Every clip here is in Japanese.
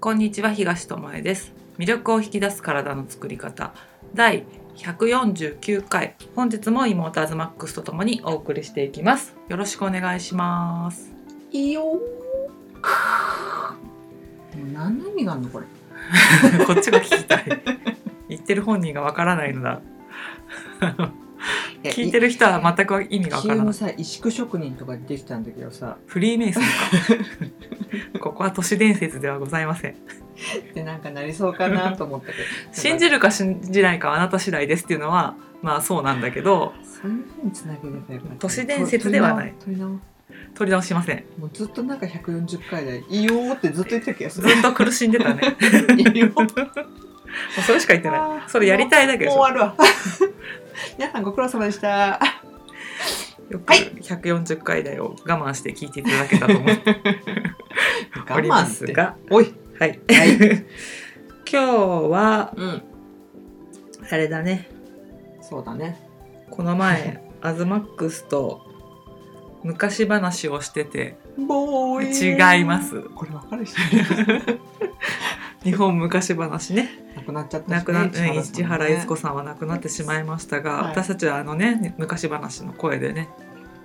こんにちは東智恵です。魅力を引き出す体の作り方。第149回。本日も妹アズマックスとともにお送りしていきます。よろしくお願いします。いいよ。何の意味があるのこれ？こっちが聞きたい。言ってる本人がわからないのだ聞いてる人は全く意味がわからない。さ石工職人とかできたんだけどさ。フリーメイソンか。ここは都市伝説ではございません。でなんかなりそうかなと思ったけど。信じるか信じないかはあなた次第ですっていうのはまあそうなんだけどそういうふうにつなげればよかった都市伝説ではない。取り直取取り直しません。もうずっとなんか140回で「いいよ」ってずっと言ってた気がすずるっと苦しんでたね。いいよもうそれしか言ってない。それやりたいだけでしょ。もう終わるわ。皆さんご苦労様でした。よく140回だよ。我慢して聞いていただけたと思 って。おりますが。おい。はい。はい。今日はうん。あれだね。そうだね。この前アズマックスと昔話をしてて違います。これわかる人日本昔話ね。亡くなっちゃったしね。亡くなっ市原悦子ささんは亡くなってしまいましたが、はい。私たちはあのね昔話の声でね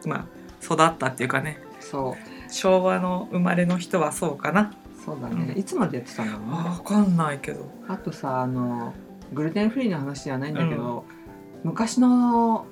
まあ育ったっていうかね。んそう。昭和の生まれの人はそうかな。そうだね、うん。いつまでやってたんだろうあね。分かんないけど。あとさあのグルテンフリーの話じゃないんだけど、昔の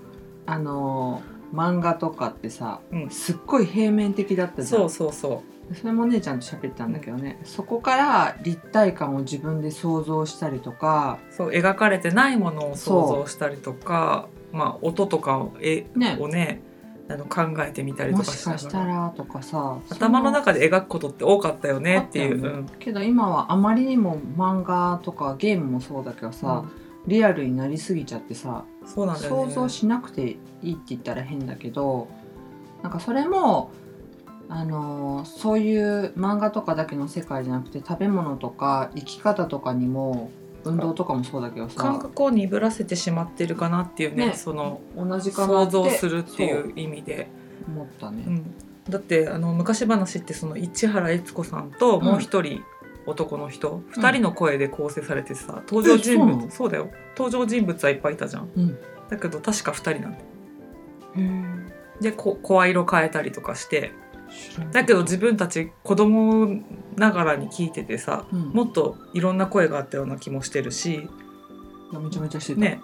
あの漫画とかってさ、うん。すっごい平面的だったじゃん。そうそうそそれもお姉ちゃんと喋ったんだけどね、そこから立体感を自分で想像したりとかうそう描かれてないものを想像したりとかまあ音とかをえね。をねあの考えてみたりともかしかしたらとかさ頭のそ中で描くことって多かったよねっていう、あったよね。けど今はあまりにも漫画とかゲームもそうだけどうん。さ、リアルになりすぎちゃってさそうなんだよね。想像しなくていいって言ったら変だけどなんかそれもあのーそういう漫画とかだけの世界じゃなくて食べ物とか生き方とかにも運動とかもそうだけど感さ覚を鈍らせてしまってるかなっていうねねその同じかなって想像するっていう意味で、思ったね。うん、だってあの昔話ってその市原悦子さんともう一人男の人、二人の声で構成されてさ登場人えそうなの？物そうだよ。登場人物はいっぱいいたじゃん。うん。だけど確か二人なんだよ。でこ声色変えたりとかしてだけど自分たち子供ながらに聞いててさうん、もっといろんな声があったような気もしてるしめちゃめちゃしてた。ね。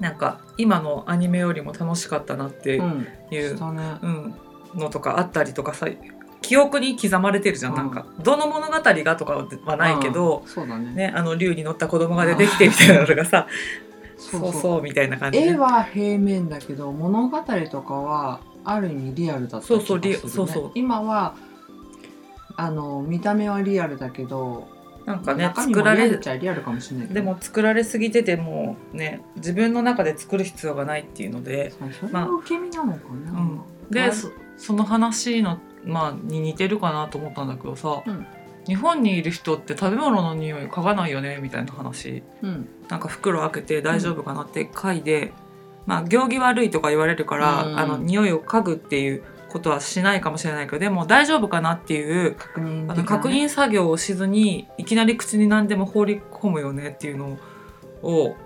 なんか今のアニメよりも楽しかったなってうん、いう、したね。うん、のとかあったりとかさ記憶に刻まれてるじゃん、うん。なんか。どの物語がとかはないけどあ、そうだね。ね、あの竜に乗った子供が出てきてみたいなのがさ そそう。そうみたいな感じで絵は平面だけど物語とかはある意味リアルだった気がする、ね、そうそうリそうそう。今はあの見た目はリアルだけどなんかね作られちゃリアルかもしれないでも作られすぎててもうね自分の中で作る必要がないっていうので、それは受け身なのかな、うん、で、はいそその話の、まあ、に似てるかなと思ったんだけどさ、うん。日本にいる人って食べ物の匂い嗅がないよねみたいな話。うん。なんか袋開けて大丈夫かなって嗅いで、まあ行儀悪いとか言われるから、うん。あの匂いを嗅ぐっていうことはしないかもしれないけどでも大丈夫かなっていう確認ね。あの確認作業をしずにいきなり口に何でも放り込むよねっていうのを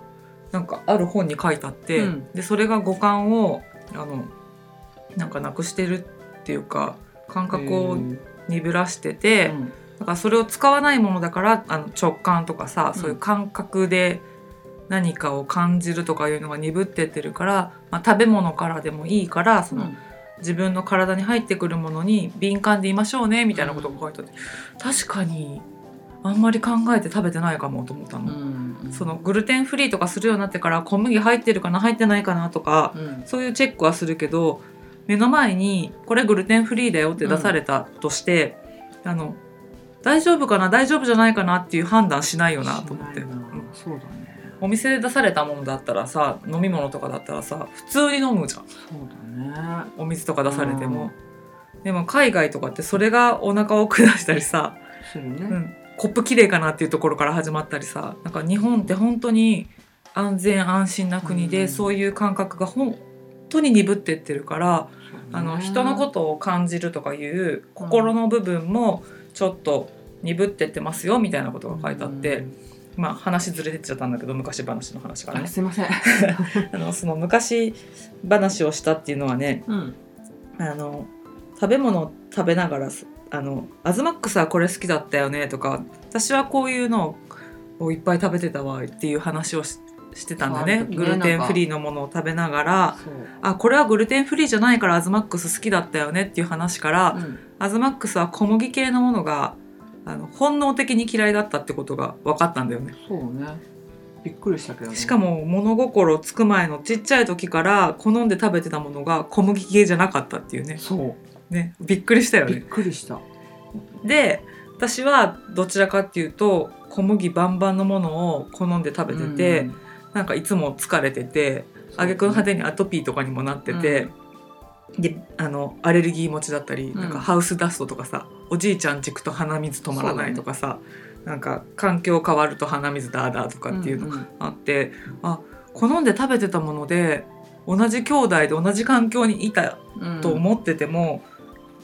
なんかある本に書いてあって、うん。でそれが五感をあのなんかなくしてるっていうか感覚をうん鈍らしてて、うん。だからそれを使わないものだからあの直感とかさ、うんそういう感覚で何かを感じるとかいうのが鈍ってってるから、まあ、食べ物からでもいいからその、自分の体に入ってくるものに敏感でいましょうねみたいなことが書いてあって、確かにあんまり考えて食べてないかもと思ったの。うんそのグルテンフリーとかするようになってから小麦入ってるかな入ってないかなとかうん。そういうチェックはするけど目の前にこれグルテンフリーだよって出されたとして、あの大丈夫かな大丈夫じゃないかなっていう判断しないよなと思って、そうだねお店で出されたものだったらさ飲み物とかだったらさ普通に飲むじゃん。そうだね。お水とか出されても、でも海外とかってそれがお腹を下したりさ、ね、うん、コップ綺麗かなっていうところから始まったりさなんか日本って本当に安全安心な国で、うん。そういう感覚が本当に鈍ってってるから、あの人のことを感じるとかいう心の部分もちょっと鈍ってってますよみたいなことが書いてあって、まあ話ずれてっちゃったんだけど昔話の話からね。あすいません。あのその昔話をしたっていうのはねうん。あの食べ物を食べながらすあの「アズマックスはこれ好きだったよね」とか「私はこういうのをいっぱい食べてたわ」っていう話をししてたんだね。ねグルテンフリーのものを食べながらそう「あこれはグルテンフリーじゃないからアズマックス好きだったよね」っていう話から、うん。アズマックスは小麦系のものがあの本能的に嫌いだったってことが分かったんだよね。そうね。びっくりしたけどね。しかも物心つく前のちっちゃい時から好んで食べてたものが小麦系じゃなかったっていうね。そう。ね。びっくりしたよびっね。くりした。で私はどちらかっていうと小麦バンバンのものを好んで食べてて、うん。なんかいつも疲れてて挙句の果てにアトピーとかにもなってて、であのアレルギー持ちだったり、うん。なんかハウスダストとかさおじいちゃんちくと鼻水止まらないとかさ、なんか環境変わると鼻水ダーダーとかっていうのんん。あって、あ好んで食べてたもので同じ兄弟で同じ環境にいたうん。と思ってても、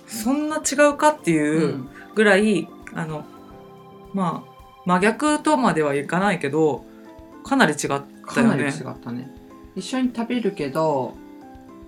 そんな違うかっていううん。ぐらい、あのまあ真逆とまではいかないけどかなり違ったよかなり違ね。ったね。一緒に食べるけど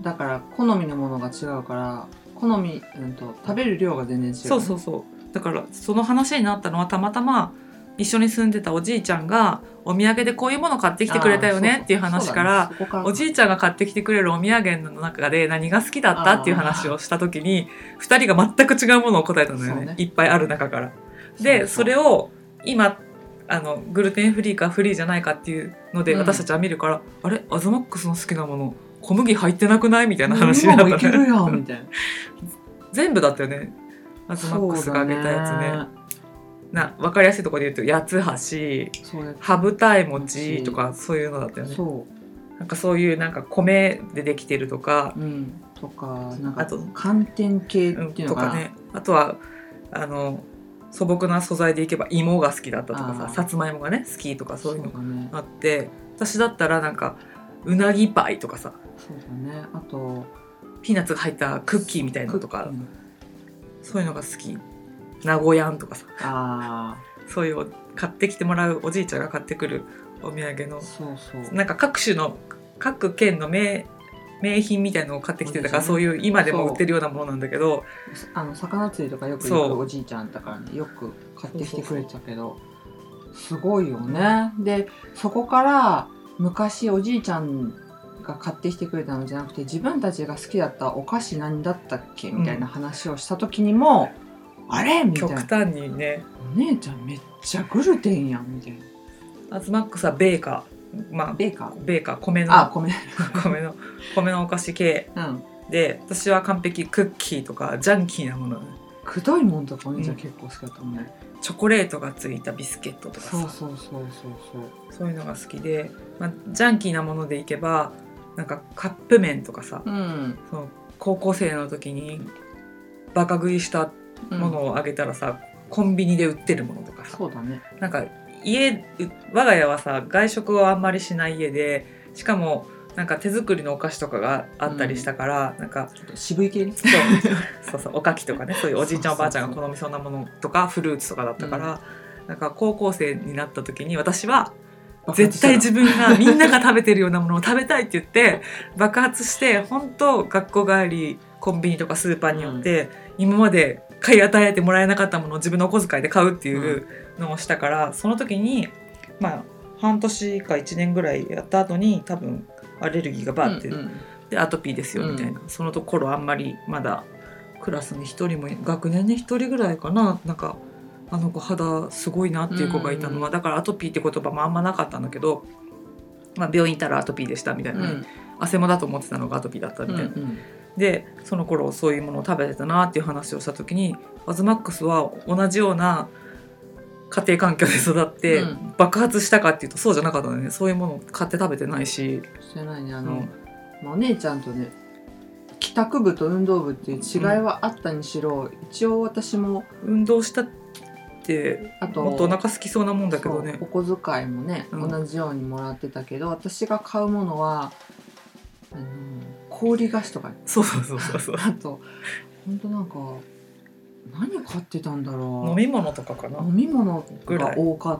だから好みのものが違うから好み、うん、と食べる量が全然違う。そうそうそう。だからその話になったのはたまたま一緒に住んでたおじいちゃんがお土産でこういうもの買ってきてくれたよねっていう話から、ね。おじいちゃんが買ってきてくれるお土産の中で何が好きだったっていう話をした時に2人が全く違うものを答えたのよね。ね。いっぱいある中から。でそれを今あのグルテンフリーかフリーじゃないかっていうのでうん。私たちは見るから、あれ？アズマックスの好きなもの小麦入ってなくない？みたいな話になった今もいけるねやんみたいな。全部だったよね。アズマックスがあげたやつね。な分かりやすいところで言うと八つ橋羽二重餅とかそういうのだったよね。そなんかそういうなんか米でできてるとか。う、うん。とかなんかあと寒天系っうんていうのかな、とかね。あとはあの素朴な素材でいけば芋が好きだったとかささつまいもがね好きとかそういうのだね。があって。私だったらなんかうなぎパイとかさ。そうだね。あとピーナッツが入ったクッキーみたいなのとか。うんそういうのが好き。名古屋んとかさ。あそういう買ってきてもらうおじいちゃんが買ってくるお土産の。あそうそう。なんか各種の各県の名名品みたいのを買ってきてたからそそうういう今でも売ってるようなものなんだけど。あの魚釣りとかよく行くおじいちゃんだからねよく買ってきてくれてたけどすごいよね。でそこから昔おじいちゃんが買ってきてくれたのじゃなくて自分たちが好きだったお菓子何だったっけみたいな話をした時にも、あれ？みたいな。極端にね。お姉ちゃんめっちゃグルテンやんみたいな。アズマックスはベーカー。まあベーカー？ベーカー米の。あ米。米の米のお菓子系。うん。で私は完璧クッキーとかジャンキーなものくどいもんとかお姉ちゃうん。ん結構好きだったもんね、チョコレートがついたビスケットとかさ。そうそうそうそうそう。そういうのが好きで、まあ、ジャンキーなものでいけばなんかカップ麺とかさうん。その高校生の時にバカ食いしたうんものをあげたらさ、コンビニで売ってるものとかさ。そうだね。なんか家う我が家はさ外食をあんまりしない家でしかもなんか手作りのお菓子とかがあったりしたから、なんかちょっと渋い系ねそう。そうそうおかきとかね。そういうおじいちゃんおばあちゃんが好みそうなものとかフルーツとかだったから、なんか高校生になった時に私は絶対自分がみんなが食べてるようなものを食べたいって言って爆発して本当学校帰りコンビニとかスーパーによって、今まで買い与えてもらえなかったものを自分のお小遣いで買うっていうのをしたから、その時にまあ半年か1年ぐらいやった後に多分アレルギーがバーって、うんうん。でアトピーですよみたいな、そのところあんまりまだクラスに1人も学年に1人ぐらいかな。なんかあの子肌すごいなっていう子がいたのは、うんだからアトピーって言葉もあんまなかったんだけど、まあ、病院行ったらアトピーでしたみたいな。ね、うん。汗もだと思ってたのがアトピーだったみたいな、うん。でその頃そういうものを食べてたなっていう話をした時にアズマックスは同じような家庭環境で育ってうん。爆発したかっていうとそうじゃなかったのねそういうものを買って食べてないし、してないね。あの、うん。まあお姉ちゃんとね帰宅部と運動部っていう違いはあったにしろ、一応私も運動したってあともっとお腹空きそうなもんだけどね。お小遣いもね、うん。同じようにもらってたけど私が買うものはあの氷菓子とか。そうそうそうそう。そ うあと本当なんか何買ってたんだろう。飲み物とかかな、飲み物が多かっ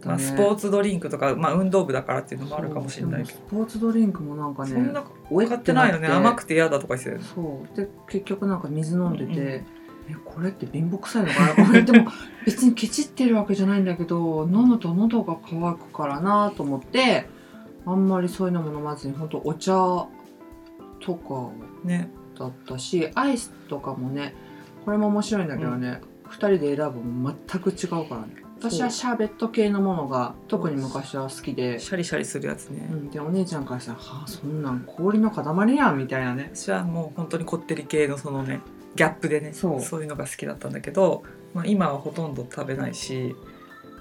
たまあ、ねスポーツドリンクとか、まあ、運動部だからっていうのもあるかもしれないけど。スポーツドリンクもなんかねそんな買ってないよね。甘くて嫌だとか言ってそう。で結局なんか水飲んでて、うんうんえこれって貧乏くさいのかな？こ れでも別にケチってるわけじゃないんだけど飲むと喉が渇くからなと思ってあんまりそういうのも飲まずに本当お茶とかね。だったしアイスとかもねこれも面白いんだけどね、二2人で選ぶも全く違うからね。私はシャーベット系のものが特に昔は好きで、シャリシャリするやつね、うん、でお姉ちゃんからしたら「はあそんなん氷の塊やん」みたいなね。私はもう本当にこってり系のそのねギャップでねそういうのが好きだったんだけど、まあ、今はほとんど食べないし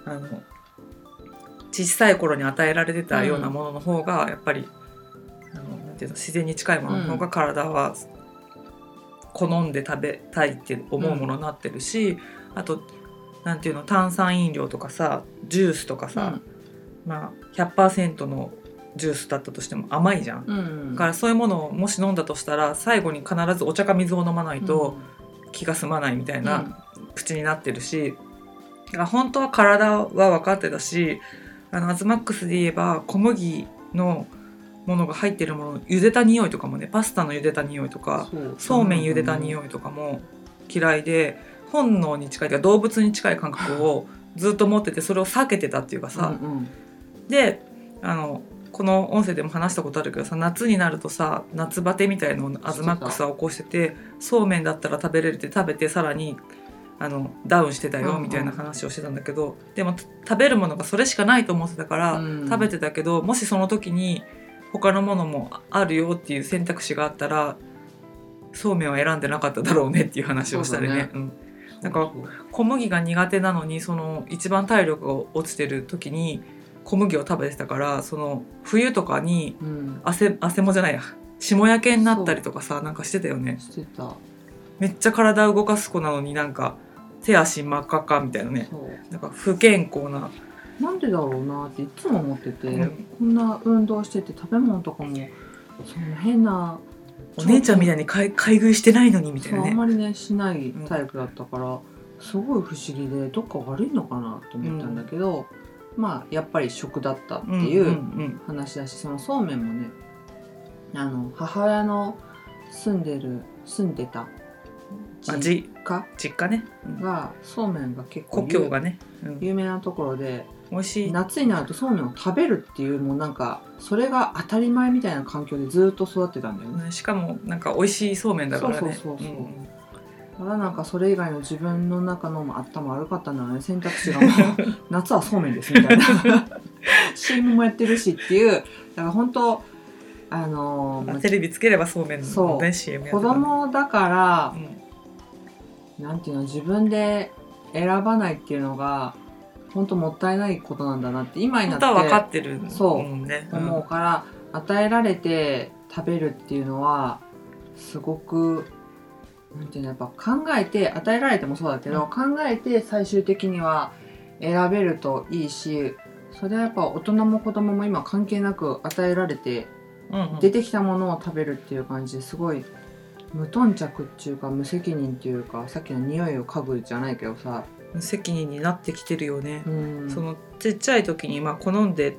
あの小さい頃に与えられてたようなものの方がやっぱり、あのなんていうの自然に近いものの方が体は好んで食べたいって思うものになってるし、あとなんていうの炭酸飲料とかさジュースとかさ、まあ100%のジュースだったとしても甘いじゃん。うん、うん、だからそういうものをもし飲んだとしたら最後に必ずお茶か水を飲まないと気が済まないみたいな口になってるし、だから本当は体は分かってたしあのアズマックスで言えば小麦のものが入ってるもの茹でた匂いとかもねパスタの茹でた匂いとかそう。めん茹でた匂いとかも嫌いで本能に近いというか動物に近い感覚をずっと持っててそれを避けてたっていうかさ、うんうん。であのこの音声でも話したことあるけどさ夏になるとさ夏バテみたいのをアズマックスは起こしててそうめんだったら食べれるって食べてさらにあのダウンしてたうんうん。よみたいな話をしてたんだけど、でも食べるものがそれしかないと思ってたから、うん。食べてたけどもしその時に他のものもあるよっていう選択肢があったらそうめんは選んでなかっただろうねっていう話をしたりね。うん。なんか小麦が苦手なのにその一番体力が落ちてる時に小麦を食べてたからその冬とかにうん。汗汗もじゃないや。霜焼けになったりとかさなんかしてたよね。してた。めっちゃ体を動かす子なのになんか手足真っ赤っかみたいなね。なんか不健康ななんでだろうなっていつも思ってて、うんこんな運動してて食べ物とかもそんな変なお姉ちゃんみたいに買い買い食いしてないのにみたいなね。あんまりねしないタイプだったから、すごい不思議でどっか悪いのかなと思ったんだけど、まあやっぱり食だったっていんううん話だし、そのそうめんもねあの母親の住んでる住んでたまあじ家実家ね、うん。がそうめんが結構故郷がね、うん。有名なところで美味しい。夏になるとそうめんを食べるっていうもうなんかそれが当たり前みたいな環境でずっと育ってたんだよね。ねしかもなんか美味しいそうめんだからね。そうそうそうそう。ん。だからなんかそれ以外の自分の中のも頭悪かったんだろうね。選択肢がもう 夏はそうめんですみたいな。CM もやってるしっていう。だから本当あのあテレビつければそうめんのね CM やって子た供だからう、ん。なんていうの自分で選ばないっていうのが本当もったいないことなんだなって今になって分かってるそう思うから、与えられて食べるっていうのはすごくなんていうのやっぱ考えて与えられてもそうだけど、うん。考えて最終的には選べるといいしそれはやっぱ大人も子供も今関係なく与えられて出てきたものを食べるっていう感じですごい無頓着っていうか無責任っていうかさっきの匂いを嗅ぐじゃないけどさ、無責任になってきてるよね、うん、そのちっちゃい時にまあ好んで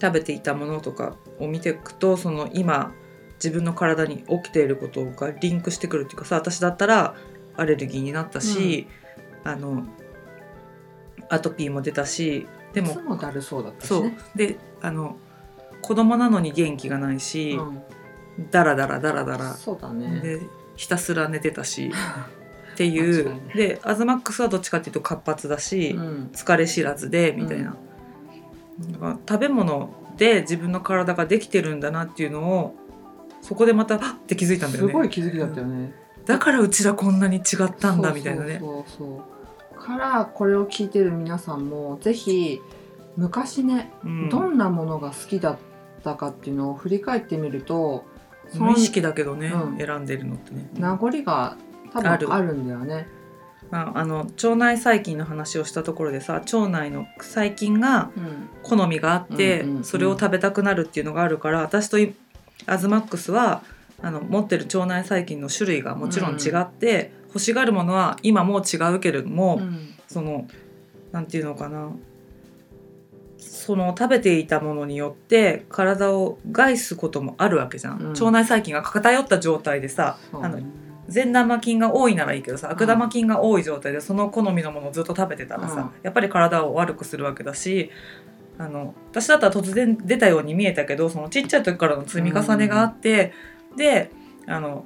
食べていたものとかを見ていくとその今自分の体に起きていることがリンクしてくるっていうかさ私だったらアレルギーになったし、あのアトピーも出たしでももだるそうだったしそう。ね。であの子供なのに元気がないし、うん。ダラダラダラダラ。そうだね。でひたすら寝てたし っていうでアズマックスはどっちかっていうと活発だし、うん。疲れ知らずでみたいな、だから食べ物で自分の体ができてるんだなっていうのをそこでまたはっ！って気づいたんだよね。すごい気づきだったよね。だからうちらこんなに違ったんだみたいなね。そうそうからこれを聞いてる皆さんもぜひ昔ね、うん。どんなものが好きだったかっていうのを振り返ってみると無意識だけどね、うん。選んでるのってね、名残が多分あるあるんだよね。まあ、あの腸内細菌の話をしたところでさ腸内の細菌がうん。好みがあって、うんうんうん。それを食べたくなるっていうのがあるから私といアズマックスはあの持ってる腸内細菌の種類がもちろん違って、欲しがるものは今もう違うけれども、うん。そのなんていうのかな。その食べていたものによって体を害すこともあるわけじゃん、うん。腸内細菌が偏った状態でさあの善玉菌が多いならいいけどさん。悪玉菌が多い状態でその好みのものをずっと食べてたらさ、うん。やっぱり体を悪くするわけだしあの私だったら突然出たように見えたけどそのちっちゃい時からの積み重ねがあって、であの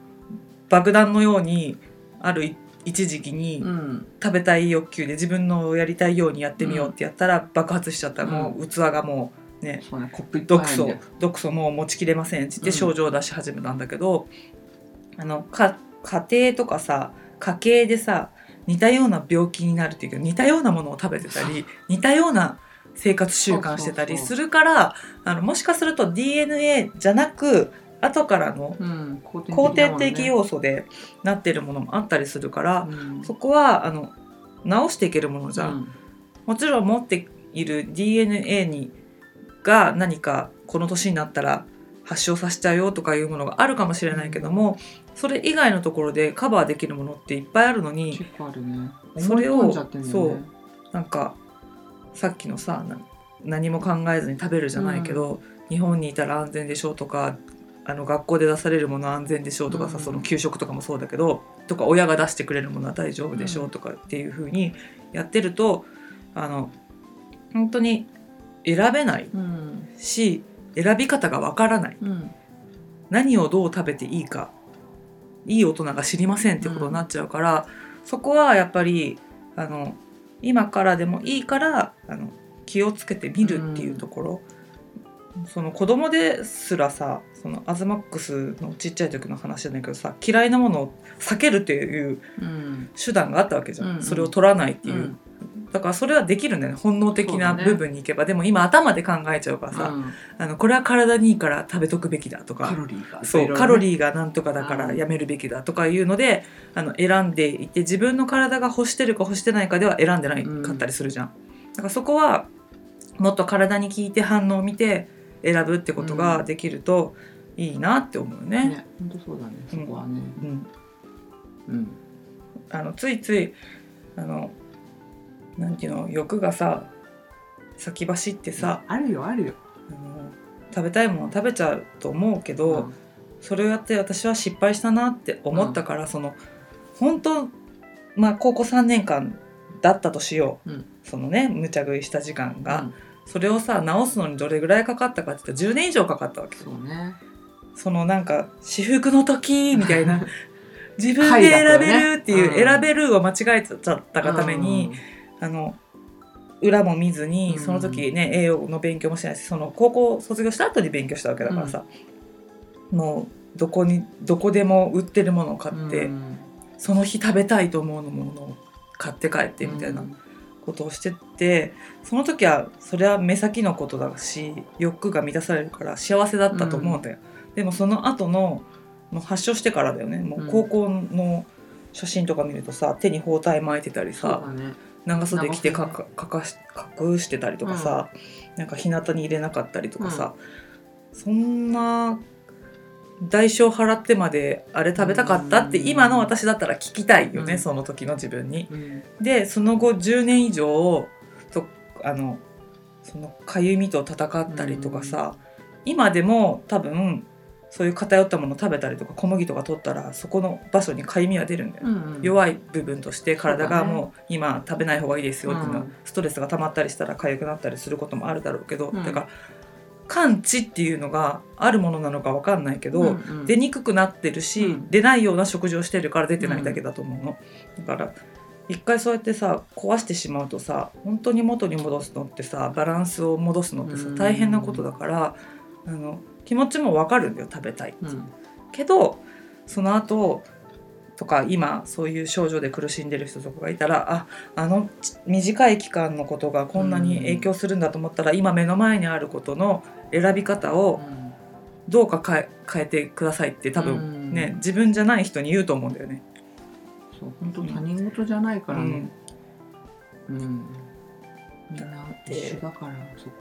爆弾のようにあるい一時期にうん。食べたい欲求で自分のやりたいようにやってみようってやったら爆発しちゃった。らもう器がもうねね毒素毒素もう持ちきれませんって言ってうん。症状を出し始めたんだけど、あのか家庭とかさ家系でさ似たような病気になるっていうけど似たようなものを食べてたり 似たような生活習慣してたりするからあのもしかすると DNA じゃなく後からのうん後後天的要要素でなってるものもあったりするから、うん。そこはあの直していけるものじゃん。うん。もちろん持っている DNA にが何かこの年になったら発症させちゃうよとかいうものがあるかもしれないけどもそれ以外のところでカバーできるものっていっぱいあるのに結構あるね。それを思い込んじゃってんだよね。なんかさっきのさな何も考えずに食べるじゃないけど、日本にいたら安全でしょうとかあの学校で出されるものは安全でしょうとかさ、うん。その給食とかもそうだけどとか親が出してくれるものは大丈夫でしょうとかっていう風にやってるとあの本当に選べないうん。し選び方がわからない。うん。何をどう食べていいか。いい大人が知りませんってことになっちゃうから、そこはやっぱりあの今からでもいいからあの気をつけてみるっていうところ、その子供ですらさそのアズマックスのちっちゃい時の話じゃないけどさ嫌いなものを避けるっていううん。手段があったわけじゃん、うんうん。それを取らないっていう、うんだからそれはできるんだよね。本能的な部分に行けば、でも今頭で考えちゃうからさ、うん。あのこれは体にいいから食べとくべきだとか。カロリーがそうカローリーがなんとかだからうん。やめるべきだとかいうのであの選んでいて自分の体が欲してるか欲してないかでは選んでないかったりするじゃん。だからそこはもっと体に聞いて反応を見て選ぶってことができるといいなって思うね。ね本当そうだねそこはね。うん、うん。あのついついあのなんていうの欲がさ先走ってさ、あるよあるよ。あの食べたいもの食べちゃうと思うけど、それをやって私は失敗したなって思ったから、その本当まあ高校3年間だったとしよう、うん。そのね無茶食いした時間が、うん。それをさ直すのにどれぐらいかかったかって言ったら10年以上かかったわけ。そうね。そのなんか私服の時みたいな。自分で選べるっていう、ね。うん。選べるを間違えちゃったがために、あの裏も見ずにうん。その時ね、栄養の勉強もしてないしその高校卒業した後に勉強したわけだからさ、もうどこにどこでも売ってるものを買うんって、うん。その日食べたいと思うものを買って帰ってみたいなことをしてってその時はそれは目先のことだし欲が満たされるから幸せだったと思うんだよ、でもその後のもう発症してからだよね。もう高校の写真とか見るとさ手に包帯巻いてたりさ、ね長袖着てかかか隠してたりとかさ、なんか日向に入れなかったりとかさ、そんな代償払ってまであれ食べたかったってうん。今の私だったら聞きたいよね、うん。その時の自分に。うん。でその後10年以上とあのそのかゆみと戦ったりとかさ、今でも多分そういう偏ったもの食べたりとか小麦とか取ったらそこの場所にかゆみは出るんだよ、うんうん。弱い部分として体がもう今食べない方がいいですよっていうのはうん。ストレスが溜まったりしたら痒くなったりすることもあるだろうけど、うん。だから感知っていうのがあるものなのか分かんないけど、うんうん。出にくくなってるし、うん。出ないような食事をしてるから出てないだけだと思うの、だから一回そうやってさ壊してしまうとさ本当に元に戻すのってさバランスを戻すのってさうん。大変なことだから、あの気持ちも分かるんだよ食べたい、うん。けどその後とか今そういう症状で苦しんでる人とかがいたらああのち短い期間のことがこんなに影響するんだと思ったら、今目の前にあることの選び方をどうか変え変えてくださいって多分ね、うん。自分じゃない人に言うと思うんだよね。そう本当他人事じゃないからね。うん。みんなて一緒だからそこ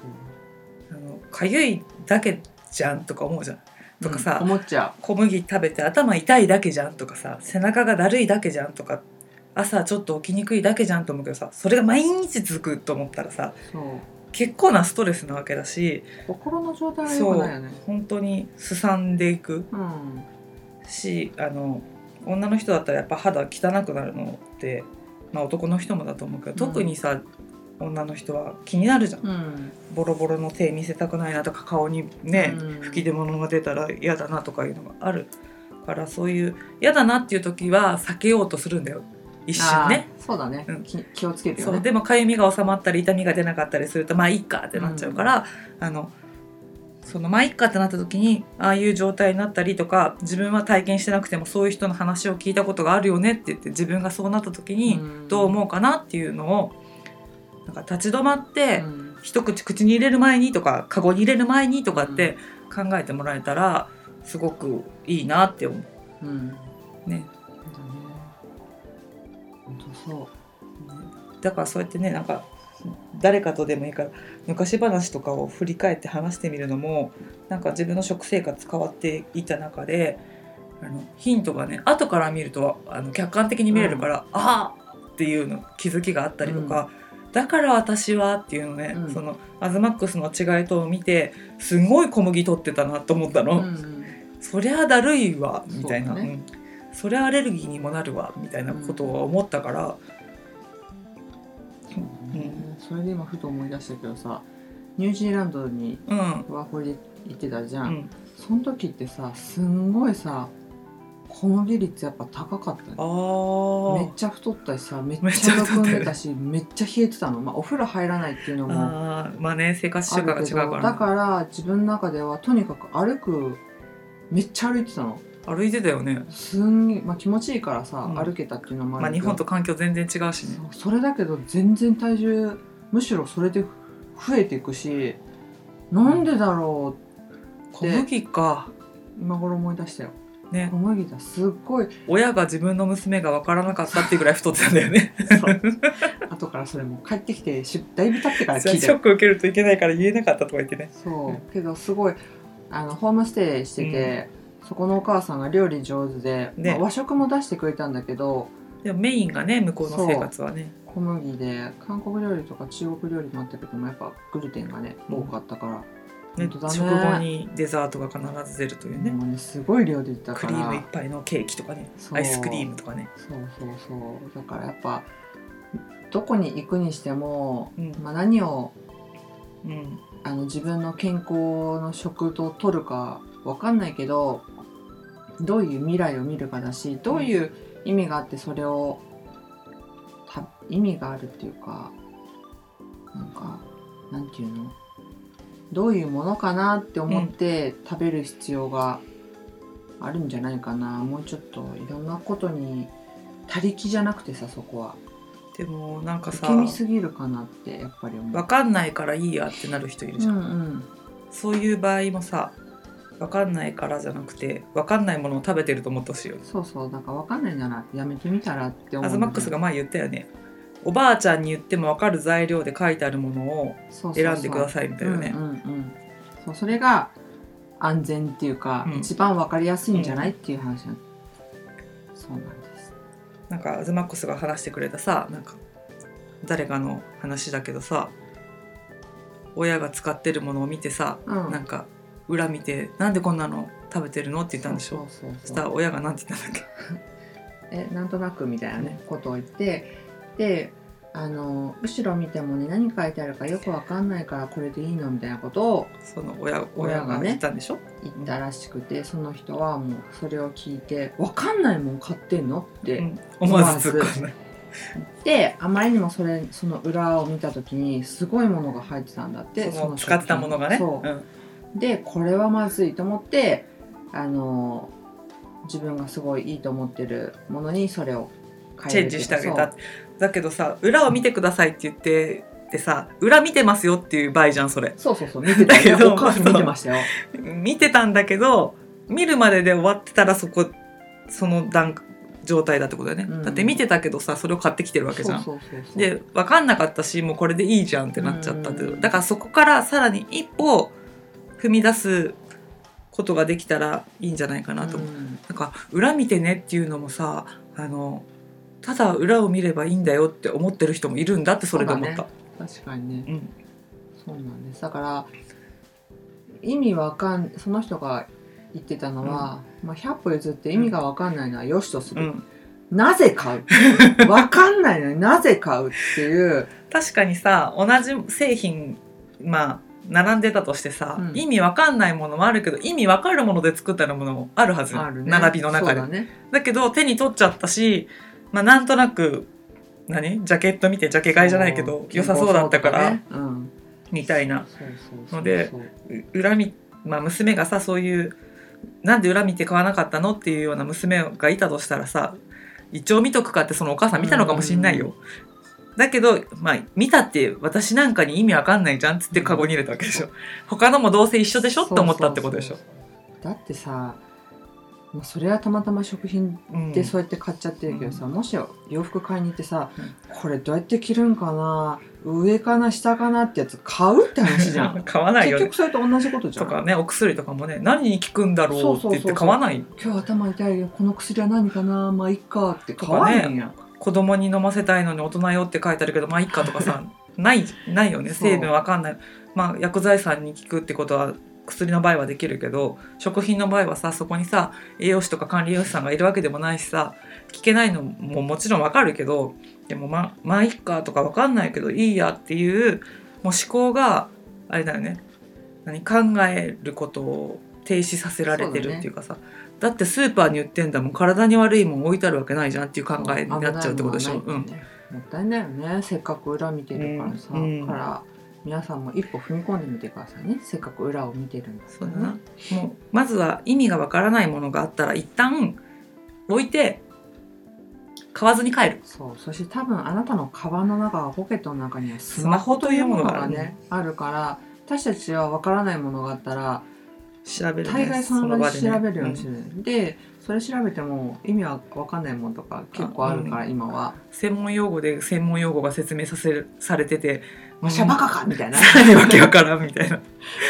あのかゆいだけじゃんとか思うじゃん。とかさ、うん思っちゃ小麦食べて頭痛いだけじゃんとかさ背中がだるいだけじゃんとか朝ちょっと起きにくいだけじゃんと思うけどさそれが毎日続くと思ったらさ結構なストレスなわけだし心の状態が良くないよね。本当にすさんでいく。うん。しあの女の人だったらやっぱ肌汚くなるのって、まあ、男の人もだと思うけど、うん。特にさ女の人は気になるじゃん、うん。ボロボロの手見せたくないなとか顔にね、うん。吹き出物が出たら嫌だなとかいうのがあるからそういう嫌だなっていう時は避けようとするんだよ。一瞬ね。そうだね、うん。き気をつけるよね。そう。でもかゆみが収まったり痛みが出なかったりするとまあいいかってなっちゃうから、あのそのまあいいかってなった時にああいう状態になったりとか自分は体験してなくてもそういう人の話を聞いたことがあるよねって言って自分がそうなった時にうん。どう思うかなっていうのをなんか立ち止まって、うん。一口口に入れる前にとかカゴに入れる前にとかって考えてもらえたらすごくいいなって思う。ん。うね。そうだね。本当そう。だからそうやってねなんか誰かとでもいいから昔話とかを振り返って話してみるのもなんか自分の食生活変わっていった中であのヒントがね後から見るとあの客観的に見れるから、ああっていうの気づきがあったりとか、だから私はっていうのね、うん。そのアズマックスの違いとを見てすごい小麦取ってたなと思ったの。うんそりゃだるいわみたいな。そ,、そうん、そりゃアレルギーにもなるわみたいなことを思ったから、うん。それで今ふと思い出したけどさニュージーランドにうん。ワーホリで行ってたじゃ、うんん、その時ってさすんごいさ小麦率やっぱ高かったね。あめっちゃ太ったしさめっちゃむくんでたしめっちゃ冷えてたの、まあ、お風呂入らないっていうのもあーまあね生活習慣が違うから,、だから自分の中ではとにかく歩くめっちゃ歩いてたの。歩いてたよね。すんげえ、まあ、気持ちいいからさ、うん。歩けたっていうのもあまあ日本と環境全然違うしね。それだけど全然体重むしろそれで増えていくしなんでだろう小麦か。今頃思い出したよね。小麦だ。すっごい。親が自分の娘が分からなかったっていうぐらい太ってたんだよね。後からそれも帰ってきてしだいぶ経ってから聞いてショック受けるといけないから言えなかったとか言ってね。そう。けどすごいあのホームステイしてて、そこのお母さんが料理上手で、ね。まあ和食も出してくれたんだけどでもメインがね向こうの生活はね。小麦で韓国料理とか中国料理もあったけどもやっぱグルテンがねうん。多かったから、ね本当だね。食後にデザートが必ず出るというね、ねすごい量でったから。クリームいっぱいのケーキとかね。アイスクリームとかね。そうそうそう。だからやっぱどこに行くにしても、うん。まあ、何をうん。あの自分の健康の食と取るかわかんないけどどういう未来を見るかだしどういう意味があってそれをた意味があるっていうかなんかなんていうの？どういうものかなって思って食べる必要があるんじゃないかな、もうちょっといろんなことに他力じゃなくてさそこは。でもなんかさ受け身すぎるかなってやっぱり思う。分かんないからいいやってなる人いるじゃん、うんうん。そういう場合もさ分かんないからじゃなくて分かんないものを食べてると思ってほしいよね。そうそう。なんかわかんないならやめてみたらって思う。アズマックスが前言ったよねおばあちゃんに言っても分かる材料で書いてあるものを選んでくだいさいみたいなね。うんうんうん、そうそれが安全っていうか、うん。一番わかりやすいんじゃない、っていう話。なんそうなんです。なんかアズマックスが話してくれたさなんか誰かの話だけどさ親が使ってるものを見てさ、うん。なんか裏見て「なんでこんなの食べてるの?」って言ったんでしょ？そしたら親がなんて言ったんだっけ？えなんとなくみたいなね、ことを言ってであの後ろ見てもね何書いてあるかよくわかんないからこれでいいのみたいなことをその親親がね言ったんでしょ、言ったらしくてその人はもうそれを聞いて「わかんないもん買ってんの?」ってうん。思わず。突っ込んだ。であまりにもそれその裏を見た時にすごいものが入ってたんだってその使ってたものがね。そう。うん。でこれはまずいと思ってあの自分がすごいいいと思ってるものにそれをチェンジしてあげた。だけどさ裏を見てくださいって言ってでさ裏見てますよっていう場合じゃんそれ。そうそうそう見てただけど見てましたよ。見てたんだけど見るまでで終わってたらそこその段状態だってことだよね、うん。だって見てたけどさそれを買ってきてるわけじゃん。で分かんなかったしもうこれでいいじゃんってなっちゃったって。うん。だからそこからさらに一歩踏み出すことができたらいいんじゃないかなと思う。うん。なんか裏見てねっていうのもさあのただ裏を見ればいいんだよって思ってる人もいるんだってそれで思った。確かにね。うん。そうなんです。だから意味わかんその人が言ってたのは、まあ、100歩譲って意味がわかんないのは良しとする、うん、なぜ買う？わかんないのになぜ買うっていう。確かにさ同じ製品まあ並んでたとしてさ、うん。意味わかんないものもあるけど意味わかるもので作ったものもあるはず、ね。並びの中で。だ,、そうだね。けど手に取っちゃったし、まあ、なんとなく何？ジャケット見てジャケ買いじゃないけど良さそうだったから、ねうん、みたいな。のでう裏見、まあ、娘がさそういうなんで裏見て買わなかったのっていうような娘がいたとしたらさ一応見とくかってそのお母さん見たのかもしんないよ。だけど、まあ、見たって私なんかに意味わかんないじゃんっつってカゴに入れたわけでしょ。他のもどうせ一緒でしょって思ったってことでしょ。だってさまあそれはたまたま食品うん。でそうやって買っちゃってるけどさ、うもし洋服買いに行ってさ、うん。これどうやって着るんかな上かな下かなってやつ買うって話じゃん。買わないよね。結局。それと同じことじゃん。とかねお薬とかもね何に効くんだろうって言って買わない。今日頭痛いよこの薬は何かなまあいっかって買わないんや、子供に飲ませたいのに大人よって書いてあるけどまあいっかとかさないないよね。成分わかんない。まあ薬剤師さんに効くってことは薬の場合はできるけど食品の場合はさそこにさ栄養士とか管理栄養士さんがいるわけでもないしさ聞けないのももちろんわかるけどでもままあいっかとかわかんないけどいいやっていうもう思考があれだよね。何考えることを停止させられてるっていうかさ。だってスーパーに売ってんだもん。体に悪いもん置いてあるわけないじゃんっていう考えになっちゃうってことでしょ。もったいないよねせっかく裏見てるからさ、うんうんから皆さんも一歩踏み込んでみてくださいね。せっかく裏を見てるんだそうだな。もうまずは意味がわからないものがあったら一旦置いて買わずに帰る。そう。そして多分あなたのカバンの中ポケットの中にはススマホというものががねあるから私たちは分からないものがあったら調べる、ね、大概その場で調べるようにねしてる、でそれ調べても意味は分かんないものとか結構あるから、あ今は。専門用語で専門用語が説明させるされてて「まあ、シャバカか!」みたいな。わけわからんみたいな。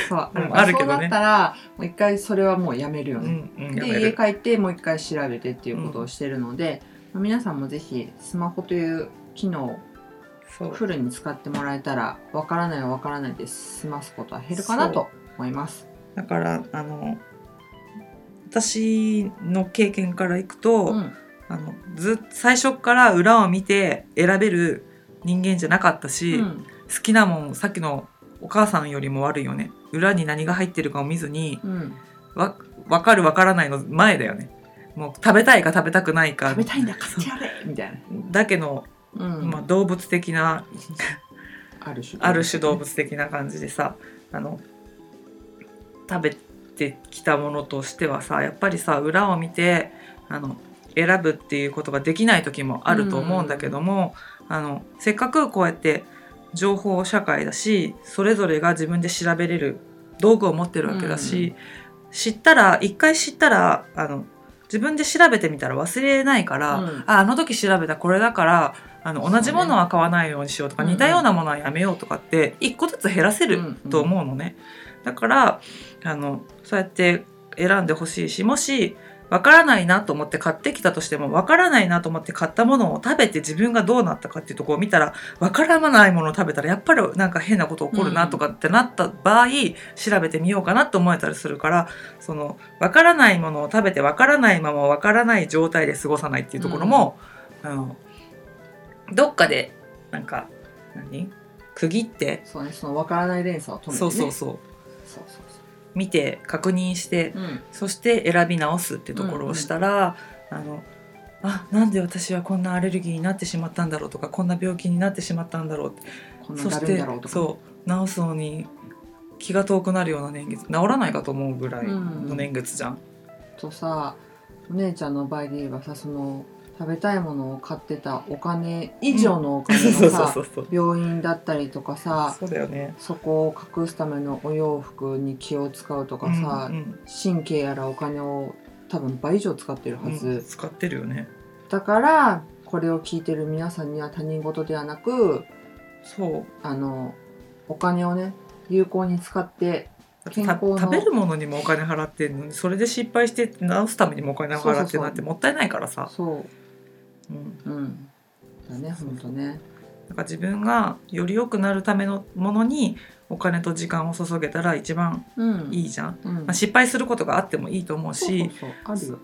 そうあるうんあるけどね。そうだったらもう一回それはもうやめるよね、うんうん、で家帰ってもう一回調べてっていうことをしてるので、まあ皆さんもぜひスマホという機能をフルに使ってもらえたらわからないはわからないで済ますことは減るかなと思います。だからあの私の経験からいくと、うん。あのず最初から裏を見て選べる人間じゃなかったし、うん。好きなもんさっきのお母さんよりも悪いよね。裏に何が入ってるかを見ずにうん。わ分かる分からないの前だよね。もう食べたいか食べたくないか。食べたいんだ買ってやれ。みたいな、だけの、うん。まあ、動物的なある種動物的な感じでさあの食べてきたものとしてはさやっぱりさ裏を見てあの選ぶっていうことができない時もあると思うんだけども、あのせっかくこうやって情報社会だしそれぞれが自分で調べれる道具を持ってるわけだし、知ったら一回知ったらあの自分で調べてみたら忘れないから、うん。ああの時調べたこれだからあの同じものは買わないようにしようとか、ね似たようなものはやめようとかって一個ずつ減らせると思うのね。だからあのそうやって選んでほしいしもしわからないなと思って買ってきたとしてもわからないなと思って買ったものを食べて自分がどうなったかっていうところを見たらわからないものを食べたらやっぱりなんか変なこと起こるなとかってなった場合、調べてみようかなと思えたりするからそのわからないものを食べてわからないままわからない状態で過ごさないっていうところも、あのどっかでなんか何？区切って、そうねそのわからない連鎖を止めて、ね、そうそうそう見て確認してそううん。そして選び直すってところをしたら、あのあなんで私はこんなアレルギーになってしまったんだろうとかこんな病気になってしまったんだろうって。そしてそう治すのに気が遠くなるような年月治らないかと思うぐらいの年月じゃん。とさお姉ちゃんの場合で言えばさその食べたいものを買ってたお金以上のお金がさ そうそうそう病院だったりとかさそうだよね。そこを隠すためのお洋服に気を使うとかさ、うんうん神経やらお金を多分倍以上使ってるはず、うん使ってるよね。だからこれを聞いてる皆さんには他人事ではなくそう。あのお金をね有効に使って健康の食べるものにもお金払ってんのにそれで失敗して治すためにもお金払ってるなんてもったいないからさ。そうん。ううん。だね本当ね。だから自分がより良くなるためのものにお金と時間を注げたら一番うん。いいじゃん、うん。まあ、失敗することがあってもいいと思うし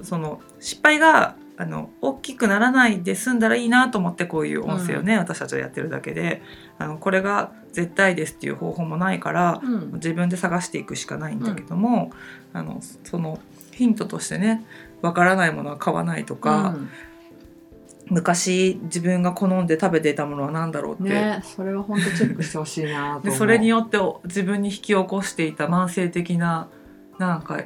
その失敗があの大きくならないで済んだらいいなと思ってこういう音声をね、私たちはやってるだけであのこれが絶対ですっていう方法もないからうん。自分で探していくしかないんだけども、あのそのヒントとしてねわからないものは買わないとか、うん昔自分が好んで食べていたものは何だろうって、ねそれは本当チェックしてほしいなそれによってお自分に引き起こしていた慢性的ななんか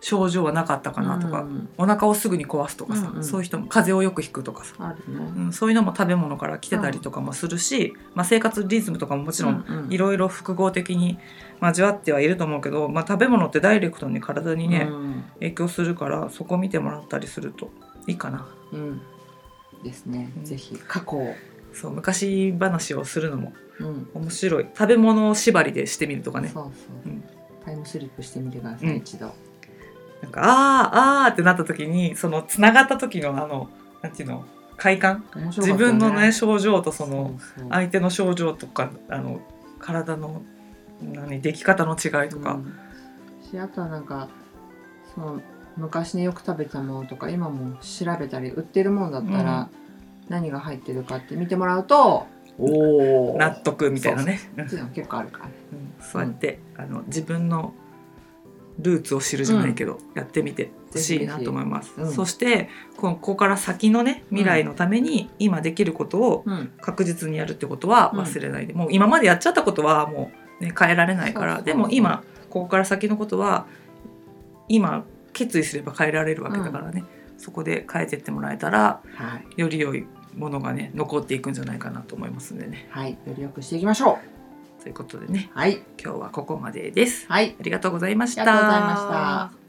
症状はなかったかなとか、うん。お腹をすぐに壊すとかさ、うんうん。そういう人も風邪をよくひくとかさ、ね。うん、そういうのも食べ物から来てたりとかもするし、まあ、生活リズムとかももちろんうんうん。いろいろ複合的に交わってはいると思うけど、まあ、食べ物ってダイレクトに体にね、うん。影響するからそこ見てもらったりするといいかな。うんですね。うん。ぜひ。過去を。そう昔話をするのもうん。面白い。食べ物縛りでしてみるとかね。そうそう。うん。タイムスリップしてみてくださうん。い一度。なんかあーあーってなった時にそのつながった時のあのなんていうの快感？面白か自分のね症状とその相手の症状とかあの体の何出来方の違いとか、うん。しあとはなんかその昔によく食べたものとか今も調べたり売ってるもんだったら、何が入ってるかって見てもらうとおお納得みたいなね。うんっていうの結構あるからね。うん。そうやって、あの自分のルーツを知るじゃないけど、やってみてほしいなと思います。うん。そしてこここから先のね未来のために今できることをうん確実にやるってことは忘れないで、もう今までやっちゃったことはもう、ね、変えられないから。そうそう。でも今ここから先のことは今決意すれば変えられるわけだからね、そこで変えてってもらえたらはい、より良いものがね残っていくんじゃないかなと思いますんでね。はい、より良くしていきましょということでね。うはい。今日はここまでです。はい。ありがとうございました。ありがとうございました